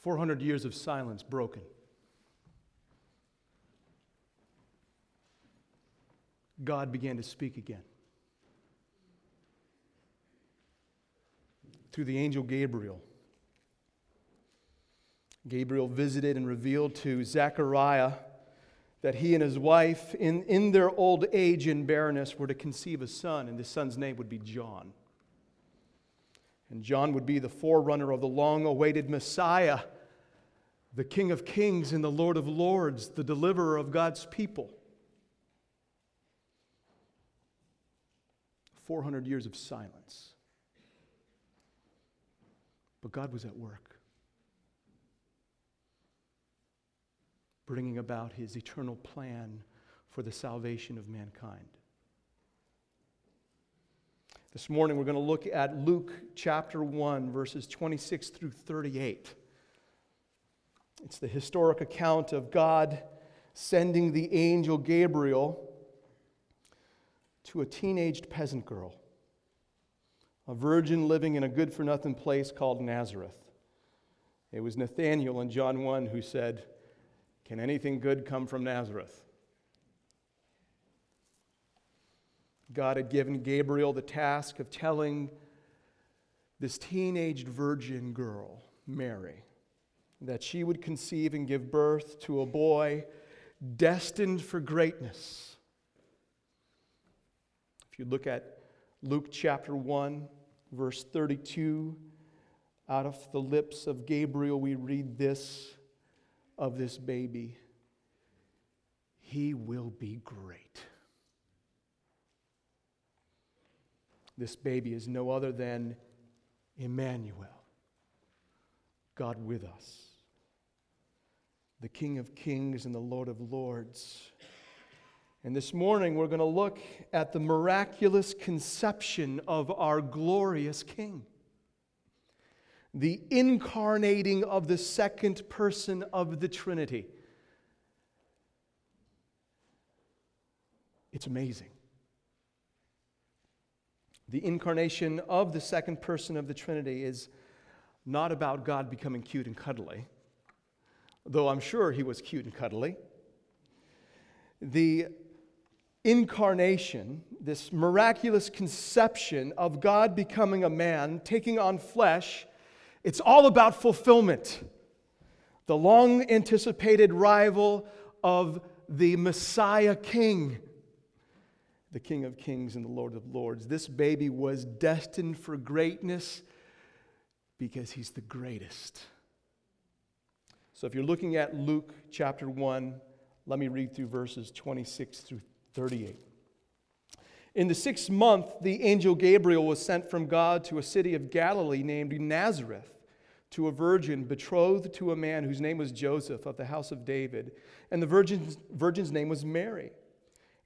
400 years of silence broken. God began to speak again. Through the angel Gabriel. Gabriel visited and revealed to Zechariah that he and his wife, in, in their old age and barrenness, were to conceive a son, and the son's name would be John. And John would be the forerunner of the long awaited Messiah, the King of Kings and the Lord of Lords, the deliverer of God's people. 400 years of silence. But God was at work, bringing about his eternal plan for the salvation of mankind. This morning, we're going to look at Luke chapter 1, verses 26 through 38. It's the historic account of God sending the angel Gabriel to a teenaged peasant girl, a virgin living in a good for nothing place called Nazareth. It was Nathanael in John 1 who said, Can anything good come from Nazareth? God had given Gabriel the task of telling this teenaged virgin girl, Mary, that she would conceive and give birth to a boy destined for greatness if you look at Luke chapter 1, verse 32, out of the lips of Gabriel, we read this of this baby He will be great. This baby is no other than Emmanuel, God with us, the King of kings and the Lord of lords. And this morning, we're going to look at the miraculous conception of our glorious King, the incarnating of the second person of the Trinity. It's amazing. The incarnation of the second person of the Trinity is not about God becoming cute and cuddly, though I'm sure he was cute and cuddly. The incarnation, this miraculous conception of God becoming a man, taking on flesh, it's all about fulfillment. The long anticipated rival of the Messiah King, the King of Kings and the Lord of Lords. This baby was destined for greatness because he's the greatest. So if you're looking at Luke chapter 1, let me read through verses 26 through 38. In the sixth month, the angel Gabriel was sent from God to a city of Galilee named Nazareth to a virgin betrothed to a man whose name was Joseph of the house of David, and the virgin's, virgin's name was Mary.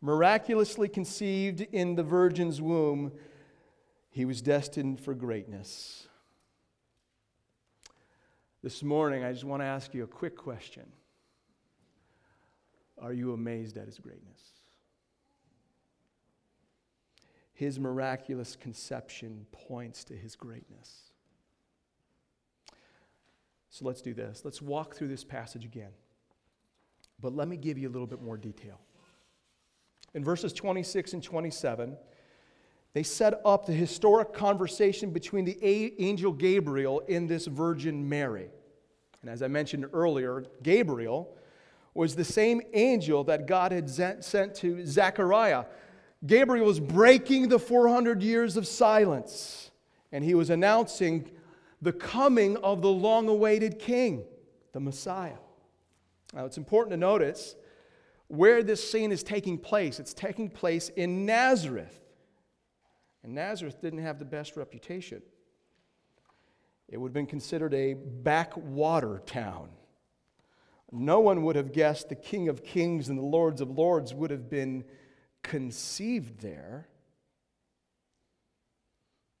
miraculously conceived in the virgin's womb, he was destined for greatness. This morning, I just want to ask you a quick question Are you amazed at his greatness? His miraculous conception points to his greatness. So let's do this. Let's walk through this passage again. But let me give you a little bit more detail. In verses 26 and 27, they set up the historic conversation between the angel Gabriel and this Virgin Mary. And as I mentioned earlier, Gabriel was the same angel that God had sent to Zechariah. Gabriel was breaking the 400 years of silence, and he was announcing the coming of the long awaited king, the Messiah. Now, it's important to notice where this scene is taking place. It's taking place in Nazareth. And Nazareth didn't have the best reputation. It would have been considered a backwater town. No one would have guessed the King of Kings and the Lords of Lords would have been conceived there.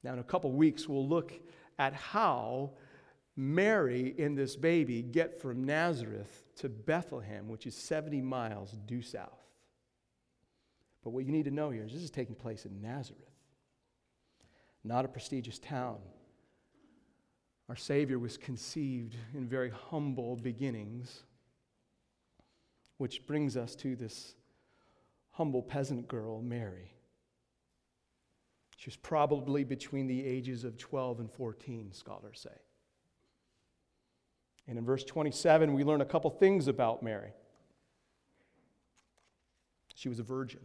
Now, in a couple weeks, we'll look at how Mary and this baby get from Nazareth to Bethlehem, which is 70 miles due south. But what you need to know here is this is taking place in Nazareth, not a prestigious town. Our Savior was conceived in very humble beginnings, which brings us to this humble peasant girl, Mary. She was probably between the ages of 12 and 14, scholars say. And in verse 27, we learn a couple things about Mary. She was a virgin.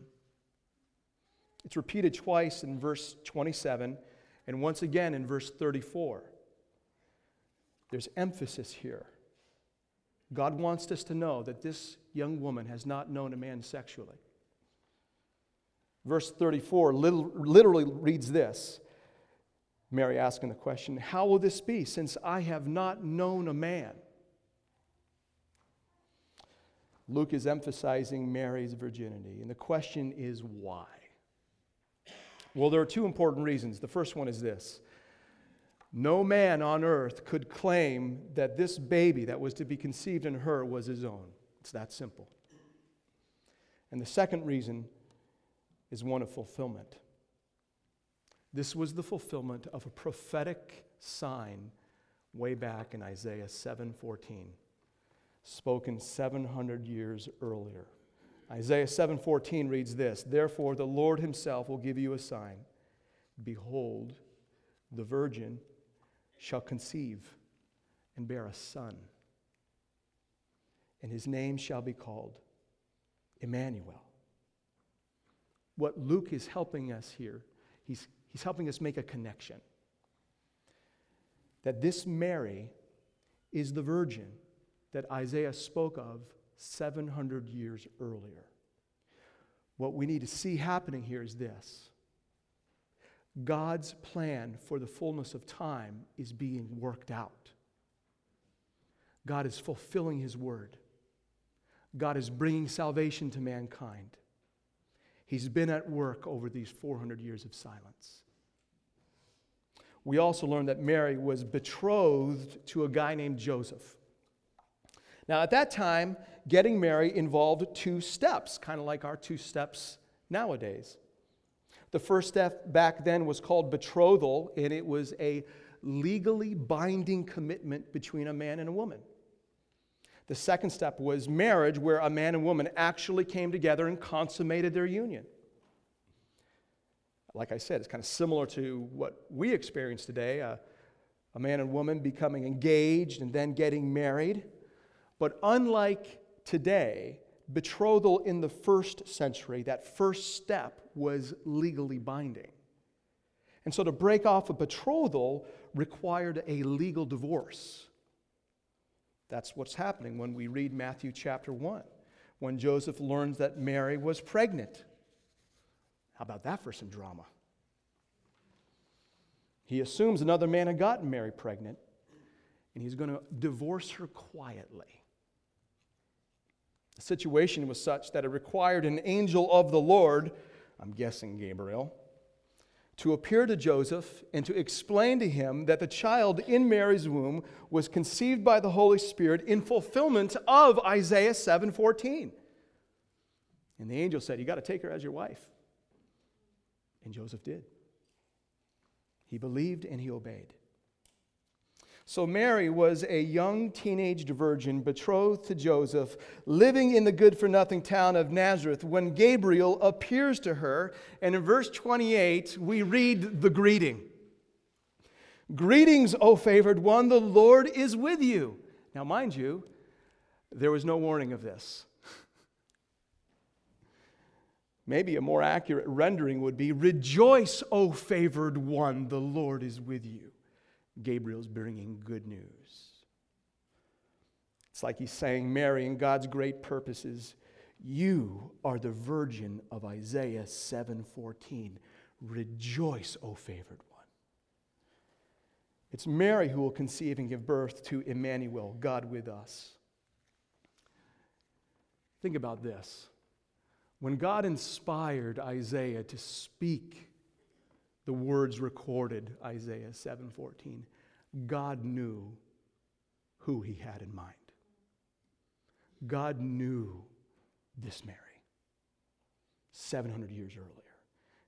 It's repeated twice in verse 27 and once again in verse 34. There's emphasis here. God wants us to know that this young woman has not known a man sexually. Verse 34 literally reads this Mary asking the question, How will this be since I have not known a man? Luke is emphasizing Mary's virginity, and the question is why? Well, there are two important reasons. The first one is this no man on earth could claim that this baby that was to be conceived in her was his own. It's that simple. And the second reason is one of fulfillment. This was the fulfillment of a prophetic sign way back in Isaiah 7:14, spoken 700 years earlier. Isaiah 7:14 reads this, "Therefore the Lord himself will give you a sign. Behold, the virgin shall conceive and bear a son, and his name shall be called Emmanuel." what Luke is helping us here, he's, he's helping us make a connection. That this Mary is the virgin that Isaiah spoke of 700 years earlier. What we need to see happening here is this God's plan for the fullness of time is being worked out. God is fulfilling His word. God is bringing salvation to mankind. He's been at work over these 400 years of silence. We also learn that Mary was betrothed to a guy named Joseph. Now, at that time, getting married involved two steps, kind of like our two steps nowadays. The first step back then was called betrothal, and it was a legally binding commitment between a man and a woman. The second step was marriage, where a man and woman actually came together and consummated their union. Like I said, it's kind of similar to what we experience today uh, a man and woman becoming engaged and then getting married. But unlike today, betrothal in the first century, that first step was legally binding. And so to break off a betrothal required a legal divorce. That's what's happening when we read Matthew chapter 1, when Joseph learns that Mary was pregnant. How about that for some drama? He assumes another man had gotten Mary pregnant, and he's going to divorce her quietly. The situation was such that it required an angel of the Lord, I'm guessing Gabriel, to appear to Joseph and to explain to him that the child in Mary's womb was conceived by the Holy Spirit in fulfillment of Isaiah 7:14. And the angel said, You got to take her as your wife. And Joseph did. He believed and he obeyed. So Mary was a young teenaged virgin betrothed to Joseph, living in the good for nothing town of Nazareth when Gabriel appears to her. And in verse 28, we read the greeting Greetings, O favored one, the Lord is with you. Now, mind you, there was no warning of this. Maybe a more accurate rendering would be Rejoice, O favored one, the Lord is with you. Gabriel's bringing good news. It's like he's saying, Mary, in God's great purposes, you are the virgin of Isaiah 7:14. Rejoice, O favored one. It's Mary who will conceive and give birth to Emmanuel, God with us. Think about this. When God inspired Isaiah to speak the words recorded, Isaiah 7:14, God knew who he had in mind. God knew this Mary 700 years earlier.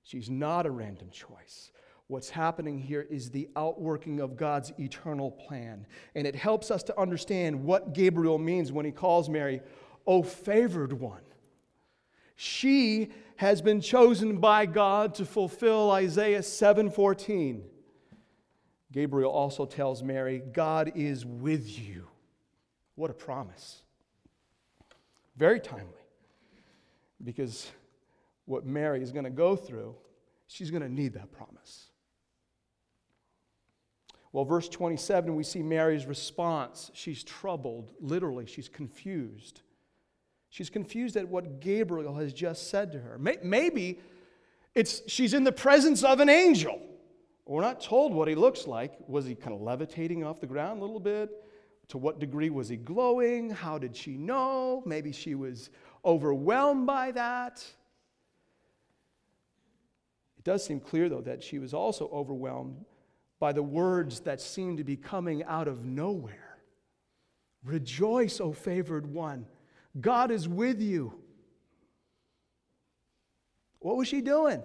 She's not a random choice. What's happening here is the outworking of God's eternal plan. And it helps us to understand what Gabriel means when he calls Mary, O favored one. She has been chosen by God to fulfill Isaiah 7:14. Gabriel also tells Mary, God is with you. What a promise. Very timely. Because what Mary is going to go through, she's going to need that promise. Well, verse 27, we see Mary's response. She's troubled, literally, she's confused. She's confused at what Gabriel has just said to her. Maybe it's she's in the presence of an angel. We're not told what he looks like. Was he kind of levitating off the ground a little bit? To what degree was he glowing? How did she know? Maybe she was overwhelmed by that. It does seem clear, though, that she was also overwhelmed by the words that seemed to be coming out of nowhere. Rejoice, O favored one. God is with you. What was she doing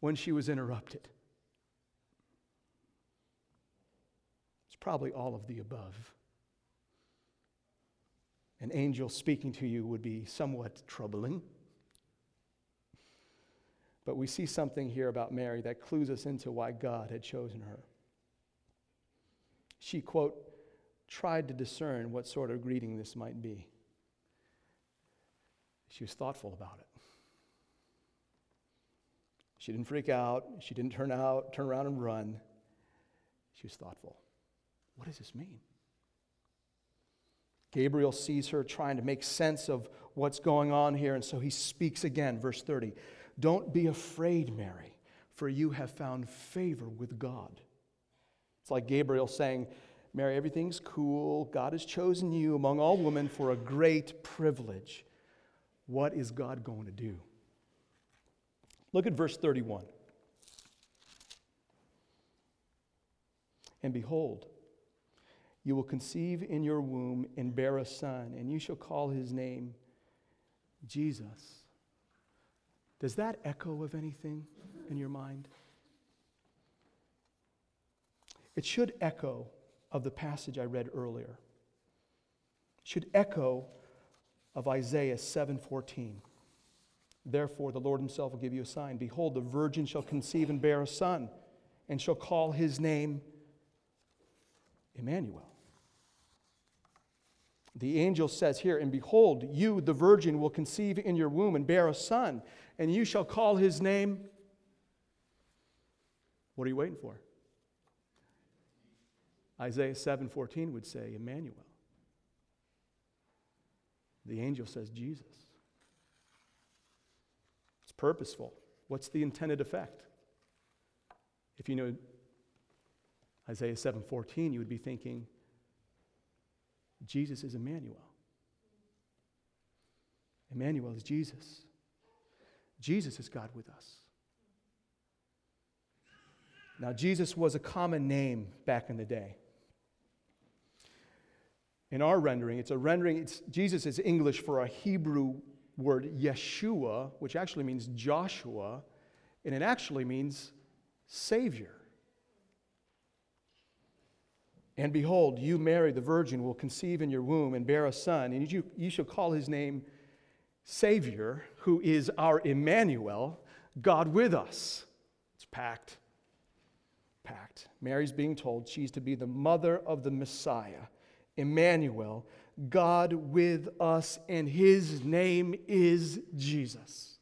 when she was interrupted? It's probably all of the above. An angel speaking to you would be somewhat troubling. But we see something here about Mary that clues us into why God had chosen her. She, quote, tried to discern what sort of greeting this might be. She was thoughtful about it. She didn't freak out. She didn't turn out, turn around and run. She was thoughtful. What does this mean? Gabriel sees her trying to make sense of what's going on here, and so he speaks again. Verse 30 Don't be afraid, Mary, for you have found favor with God. It's like Gabriel saying, Mary, everything's cool. God has chosen you among all women for a great privilege. What is God going to do? Look at verse 31. And behold, you will conceive in your womb and bear a son, and you shall call his name Jesus. Does that echo of anything in your mind? It should echo of the passage I read earlier. It should echo of Isaiah 7:14. Therefore the Lord himself will give you a sign. Behold, the virgin shall conceive and bear a son, and shall call his name Emmanuel. The angel says here, And behold, you, the virgin, will conceive in your womb and bear a son, and you shall call his name. What are you waiting for? Isaiah 7:14 would say Emmanuel. The angel says Jesus. It's purposeful. What's the intended effect? If you know Isaiah 7:14, you would be thinking Jesus is Emmanuel. Emmanuel is Jesus. Jesus is God with us. Now, Jesus was a common name back in the day in our rendering, it's a rendering, it's, Jesus is English for a Hebrew word Yeshua, which actually means Joshua, and it actually means Savior. And behold, you, Mary, the virgin, will conceive in your womb and bear a son, and you, you shall call his name Savior, who is our Emmanuel, God with us. It's packed. Packed. Mary's being told she's to be the mother of the Messiah, Emmanuel, God with us, and his name is Jesus.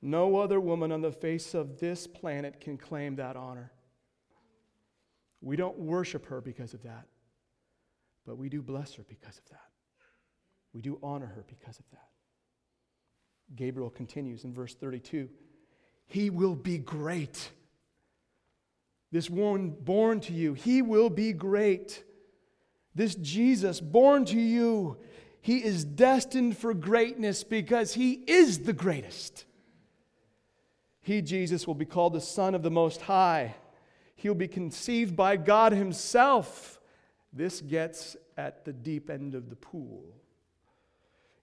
No other woman on the face of this planet can claim that honor. We don't worship her because of that, but we do bless her because of that. We do honor her because of that. Gabriel continues in verse 32 He will be great. This one born to you, he will be great. This Jesus born to you, he is destined for greatness because he is the greatest. He, Jesus, will be called the Son of the Most High. He'll be conceived by God Himself. This gets at the deep end of the pool.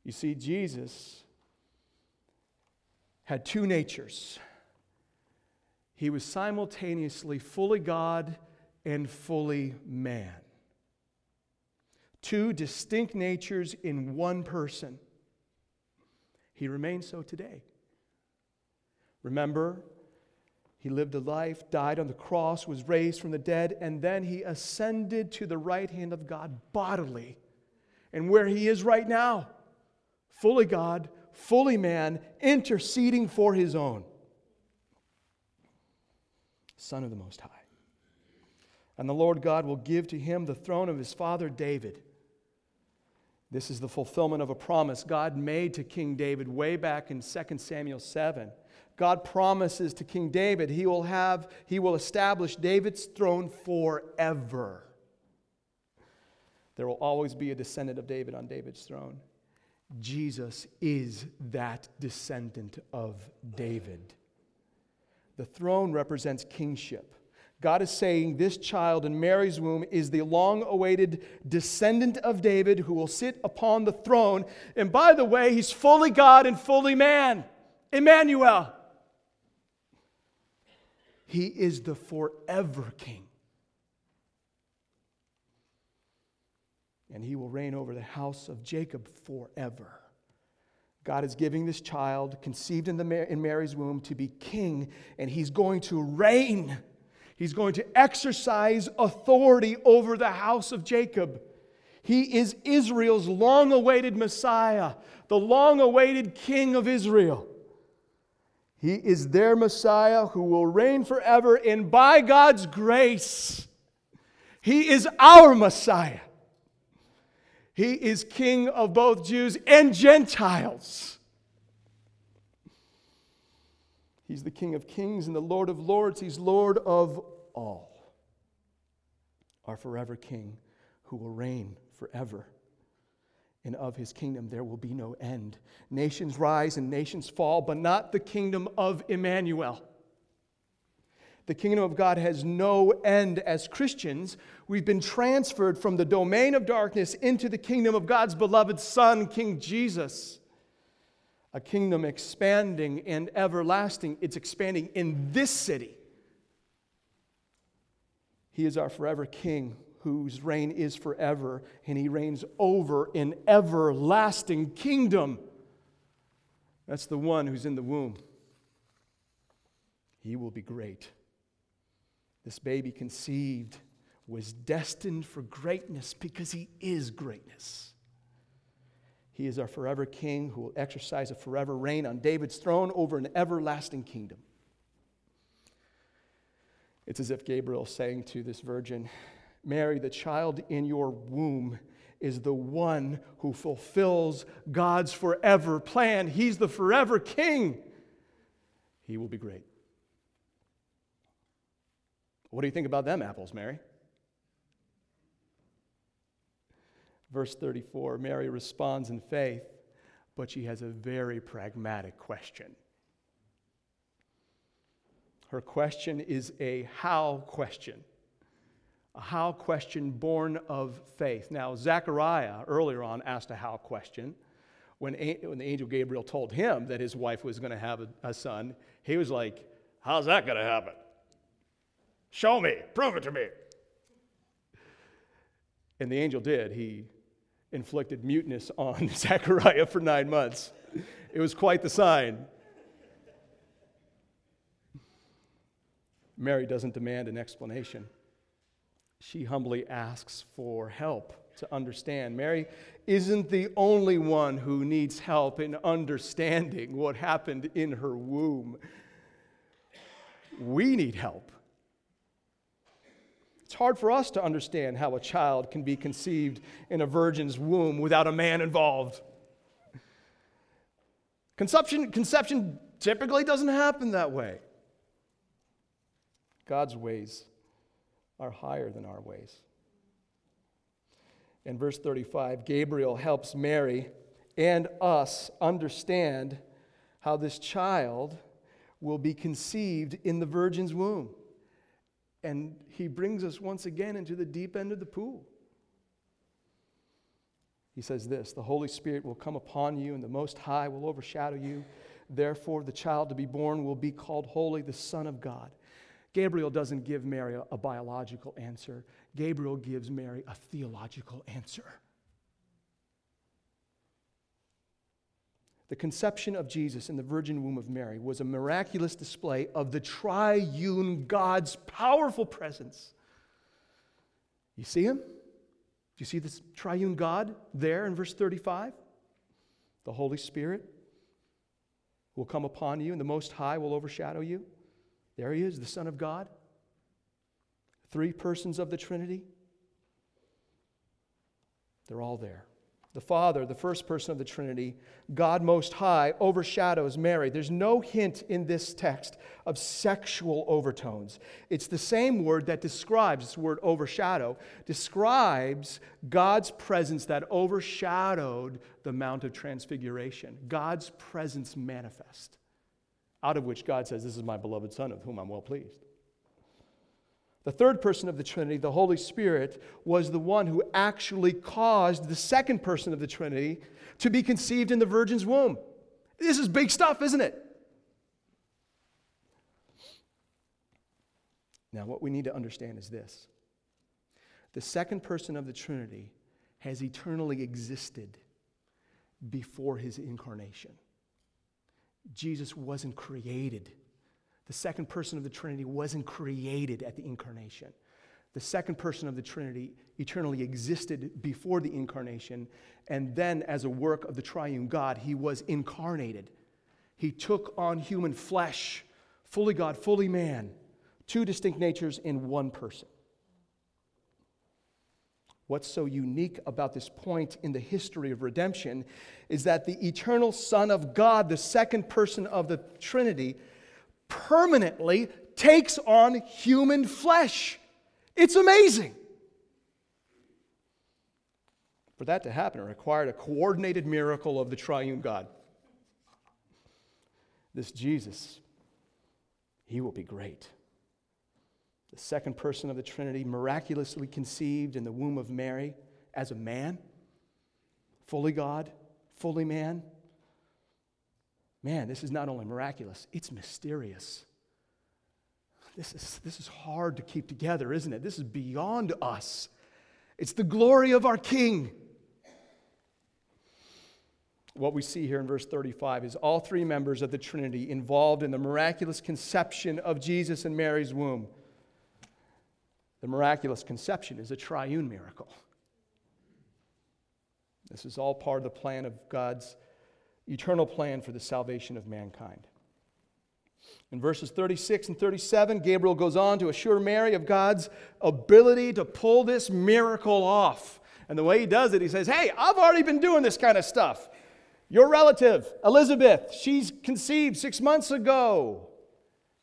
You see, Jesus had two natures. He was simultaneously fully God and fully man. Two distinct natures in one person. He remains so today. Remember, he lived a life, died on the cross, was raised from the dead, and then he ascended to the right hand of God bodily. And where he is right now, fully God, fully man, interceding for his own. Son of the Most High. And the Lord God will give to him the throne of his father David. This is the fulfillment of a promise God made to King David way back in 2 Samuel 7. God promises to King David he will have he will establish David's throne forever. There will always be a descendant of David on David's throne. Jesus is that descendant of David. The throne represents kingship. God is saying this child in Mary's womb is the long awaited descendant of David who will sit upon the throne. And by the way, he's fully God and fully man. Emmanuel. He is the forever king. And he will reign over the house of Jacob forever. God is giving this child, conceived in, the, in Mary's womb, to be king, and he's going to reign. He's going to exercise authority over the house of Jacob. He is Israel's long awaited Messiah, the long awaited King of Israel. He is their Messiah who will reign forever, and by God's grace, He is our Messiah. He is King of both Jews and Gentiles. He's the King of kings and the Lord of lords. He's Lord of all. Our forever King who will reign forever and of his kingdom there will be no end. Nations rise and nations fall, but not the kingdom of Emmanuel. The kingdom of God has no end. As Christians, we've been transferred from the domain of darkness into the kingdom of God's beloved Son, King Jesus. A kingdom expanding and everlasting. It's expanding in this city. He is our forever King whose reign is forever, and he reigns over an everlasting kingdom. That's the one who's in the womb. He will be great. This baby conceived was destined for greatness because he is greatness. He is our forever king who will exercise a forever reign on David's throne over an everlasting kingdom. It's as if Gabriel saying to this virgin, Mary, the child in your womb is the one who fulfills God's forever plan. He's the forever king. He will be great. What do you think about them apples, Mary? Verse 34 Mary responds in faith, but she has a very pragmatic question. Her question is a how question a how question born of faith. Now, Zechariah earlier on asked a how question. When, when the angel Gabriel told him that his wife was going to have a, a son, he was like, How's that going to happen? Show me, prove it to me. And the angel did. He inflicted muteness on Zechariah for nine months. It was quite the sign. Mary doesn't demand an explanation. She humbly asks for help to understand. Mary isn't the only one who needs help in understanding what happened in her womb. We need help. It's hard for us to understand how a child can be conceived in a virgin's womb without a man involved. Conception, conception typically doesn't happen that way. God's ways are higher than our ways. In verse 35, Gabriel helps Mary and us understand how this child will be conceived in the virgin's womb. And he brings us once again into the deep end of the pool. He says this The Holy Spirit will come upon you, and the Most High will overshadow you. Therefore, the child to be born will be called Holy, the Son of God. Gabriel doesn't give Mary a, biological answer, Gabriel gives Mary a theological answer. The conception of Jesus in the virgin womb of Mary was a miraculous display of the triune God's powerful presence. You see him? Do you see this triune God there in verse 35? The Holy Spirit will come upon you, and the Most High will overshadow you. There he is, the Son of God. Three persons of the Trinity. They're all there the Father, the first person of the Trinity, God Most High, overshadows Mary. There's no hint in this text of sexual overtones. It's the same word that describes, this word overshadow, describes God's presence that overshadowed the Mount of Transfiguration. God's presence manifest, out of which God says, This is my beloved Son, of whom I'm well pleased. The third person of the Trinity, the Holy Spirit, was the one who actually caused the second person of the Trinity to be conceived in the virgin's womb. This is big stuff, isn't it? Now, what we need to understand is this the second person of the Trinity has eternally existed before his incarnation. Jesus wasn't created the second person of the Trinity wasn't created at the incarnation. The second person of the Trinity eternally existed before the incarnation, and then, as a work of the triune God, he was incarnated. He took on human flesh, fully God, fully man, two distinct natures in one person. What's so unique about this point in the history of redemption is that the eternal Son of God, the second person of the Trinity, permanently takes on human flesh. It's amazing. For that to happen, it required a coordinated miracle of the triune God. This Jesus, he will be great. The second person of the Trinity, miraculously conceived in the womb of Mary as a man, fully God, fully man. Man, this is not only miraculous, it's mysterious. This is, this is hard to keep together, isn't it? This is beyond us. It's the glory of our King. What we see here in verse 35 is all three members of the Trinity involved in the miraculous conception of Jesus in Mary's womb. The miraculous conception is a triune miracle. This is all part of the plan of God's eternal plan for the salvation of mankind. In verses 36 and 37, Gabriel goes on to assure Mary of God's ability to pull this miracle off. And the way he does it, he says, Hey, I've already been doing this kind of stuff. Your relative, Elizabeth, she's conceived six months ago.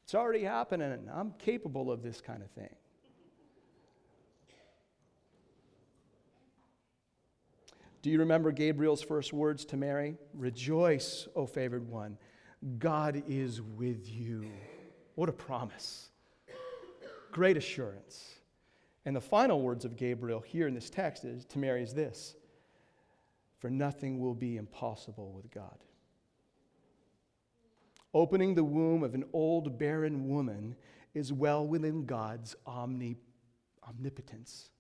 It's already happening. I'm capable of this kind of thing. Do you remember Gabriel's first words to Mary? Rejoice, O favored one. God is with you. What a promise. Great assurance. And the final words of Gabriel here in this text is, to Mary is this for nothing will be impossible with God. Opening the womb of an old barren woman is well within God's omni- omnipotence.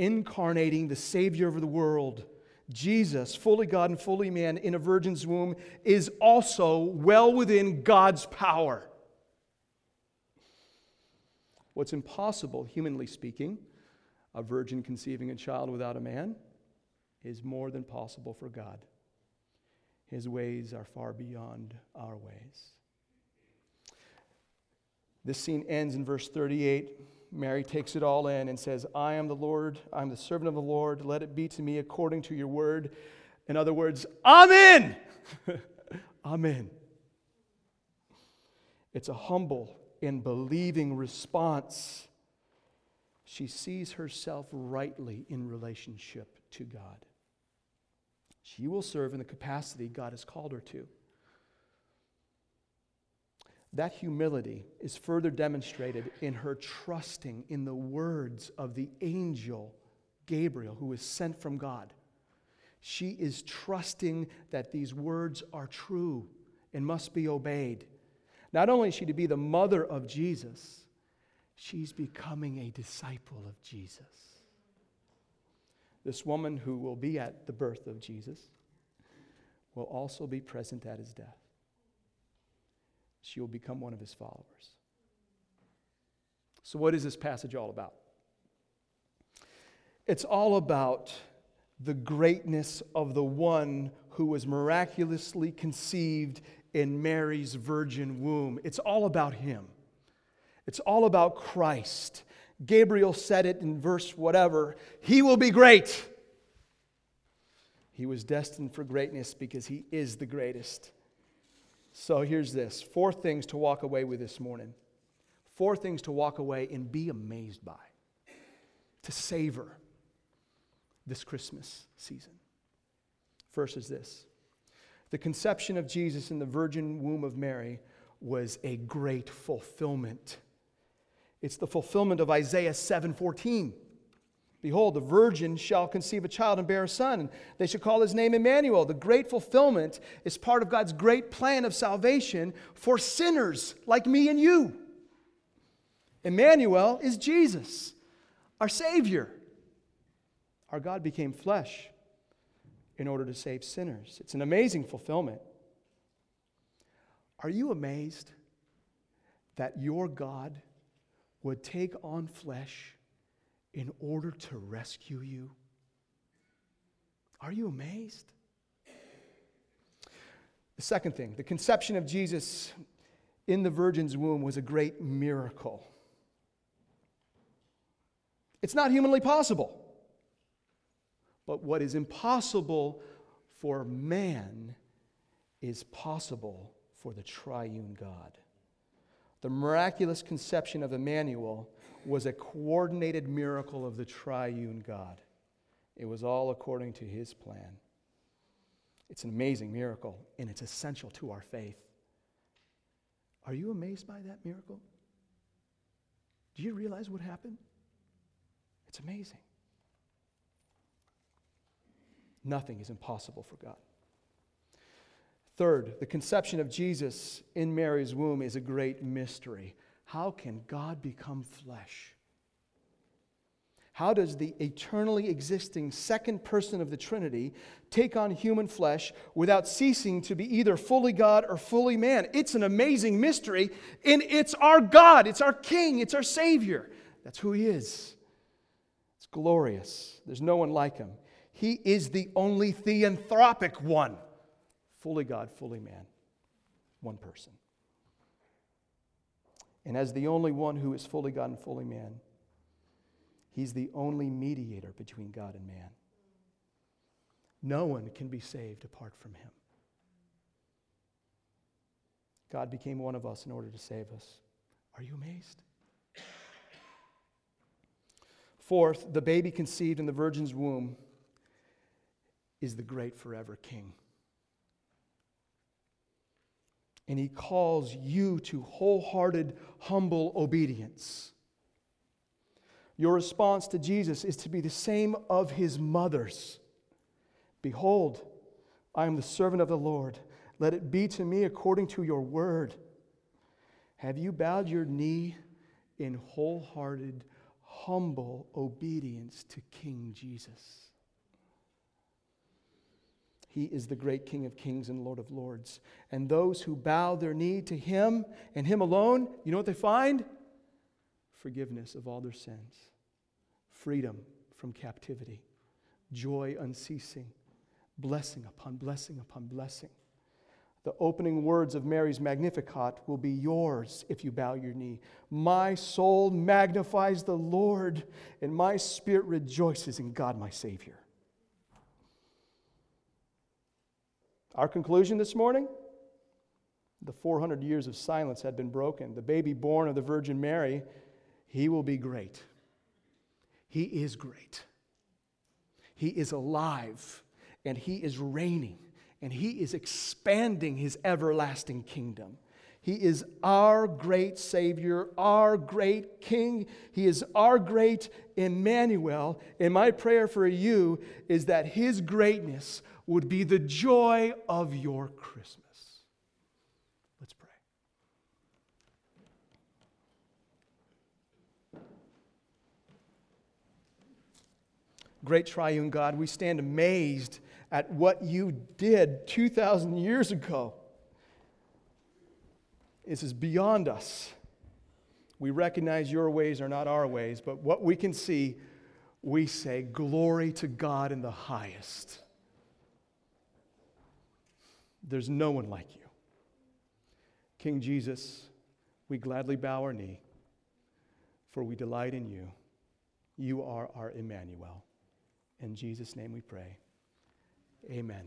Incarnating the Savior of the world, Jesus, fully God and fully man in a virgin's womb, is also well within God's power. What's impossible, humanly speaking, a virgin conceiving a child without a man, is more than possible for God. His ways are far beyond our ways. This scene ends in verse 38. Mary takes it all in and says, I am the Lord, I'm the servant of the Lord. Let it be to me according to your word. In other words, Amen. Amen. It's a humble and believing response. She sees herself rightly in relationship to God. She will serve in the capacity God has called her to. That humility is further demonstrated in her trusting in the words of the angel Gabriel, who is sent from God. She is trusting that these words are true and must be obeyed. Not only is she to be the mother of Jesus, she's becoming a disciple of Jesus. This woman who will be at the birth of Jesus will also be present at his death. She will become one of his followers. So, what is this passage all about? It's all about the greatness of the one who was miraculously conceived in Mary's virgin womb. It's all about him. It's all about Christ. Gabriel said it in verse whatever He will be great. He was destined for greatness because He is the greatest. So here's this four things to walk away with this morning. Four things to walk away and be amazed by, to savor this Christmas season. First is this the conception of Jesus in the virgin womb of Mary was a great fulfillment. It's the fulfillment of Isaiah 7:14. Behold, the virgin shall conceive a child and bear a son, and they shall call his name Emmanuel. The great fulfillment is part of God's great plan of salvation for sinners like me and you. Emmanuel is Jesus, our Savior. Our God became flesh in order to save sinners. It's an amazing fulfillment. Are you amazed that your God would take on flesh in order to rescue you? Are you amazed? The second thing, the conception of Jesus in the virgin's womb was a great miracle. It's not humanly possible. But what is impossible for man is possible for the triune God. The miraculous conception of Emmanuel was a coordinated miracle of the triune God. It was all according to his plan. It's an amazing miracle, and it's essential to our faith. Are you amazed by that miracle? Do you realize what happened? It's amazing. Nothing is impossible for God. Third, the conception of Jesus in Mary's womb is a great mystery. How can God become flesh? How does the eternally existing second person of the Trinity take on human flesh without ceasing to be either fully God or fully man? It's an amazing mystery, and it's our God, it's our King, it's our Savior. That's who He is. It's glorious. There's no one like Him. He is the only theanthropic one fully God, fully man, one person. And as the only one who is fully God and fully man, he's the only mediator between God and man. No one can be saved apart from him. God became one of us in order to save us. Are you amazed? Fourth, the baby conceived in the virgin's womb is the great forever king and he calls you to wholehearted, humble obedience. Your response to Jesus is to be the same of his mother's. Behold, I am the servant of the Lord. Let it be to me according to your word. Have you bowed your knee in wholehearted, humble obedience to King Jesus? He is the great King of kings and Lord of lords. And those who bow their knee to Him and Him alone, you know what they find? Forgiveness of all their sins, freedom from captivity, joy unceasing, blessing upon blessing upon blessing. The opening words of Mary's Magnificat will be yours if you bow your knee. My soul magnifies the Lord, and my spirit rejoices in God my Savior. Our conclusion this morning the 400 years of silence had been broken. The baby born of the Virgin Mary, he will be great. He is great. He is alive and he is reigning and he is expanding his everlasting kingdom. He is our great Savior, our great King. He is our great Emmanuel. And my prayer for you is that His greatness would be the joy of your Christmas. Let's pray. Great triune God, we stand amazed at what you did 2,000 years ago. This is beyond us. We recognize your ways are not our ways, but what we can see, we say, Glory to God in the highest. There's no one like you. King Jesus, we gladly bow our knee, for we delight in you. You are our Emmanuel. In Jesus' name we pray. Amen.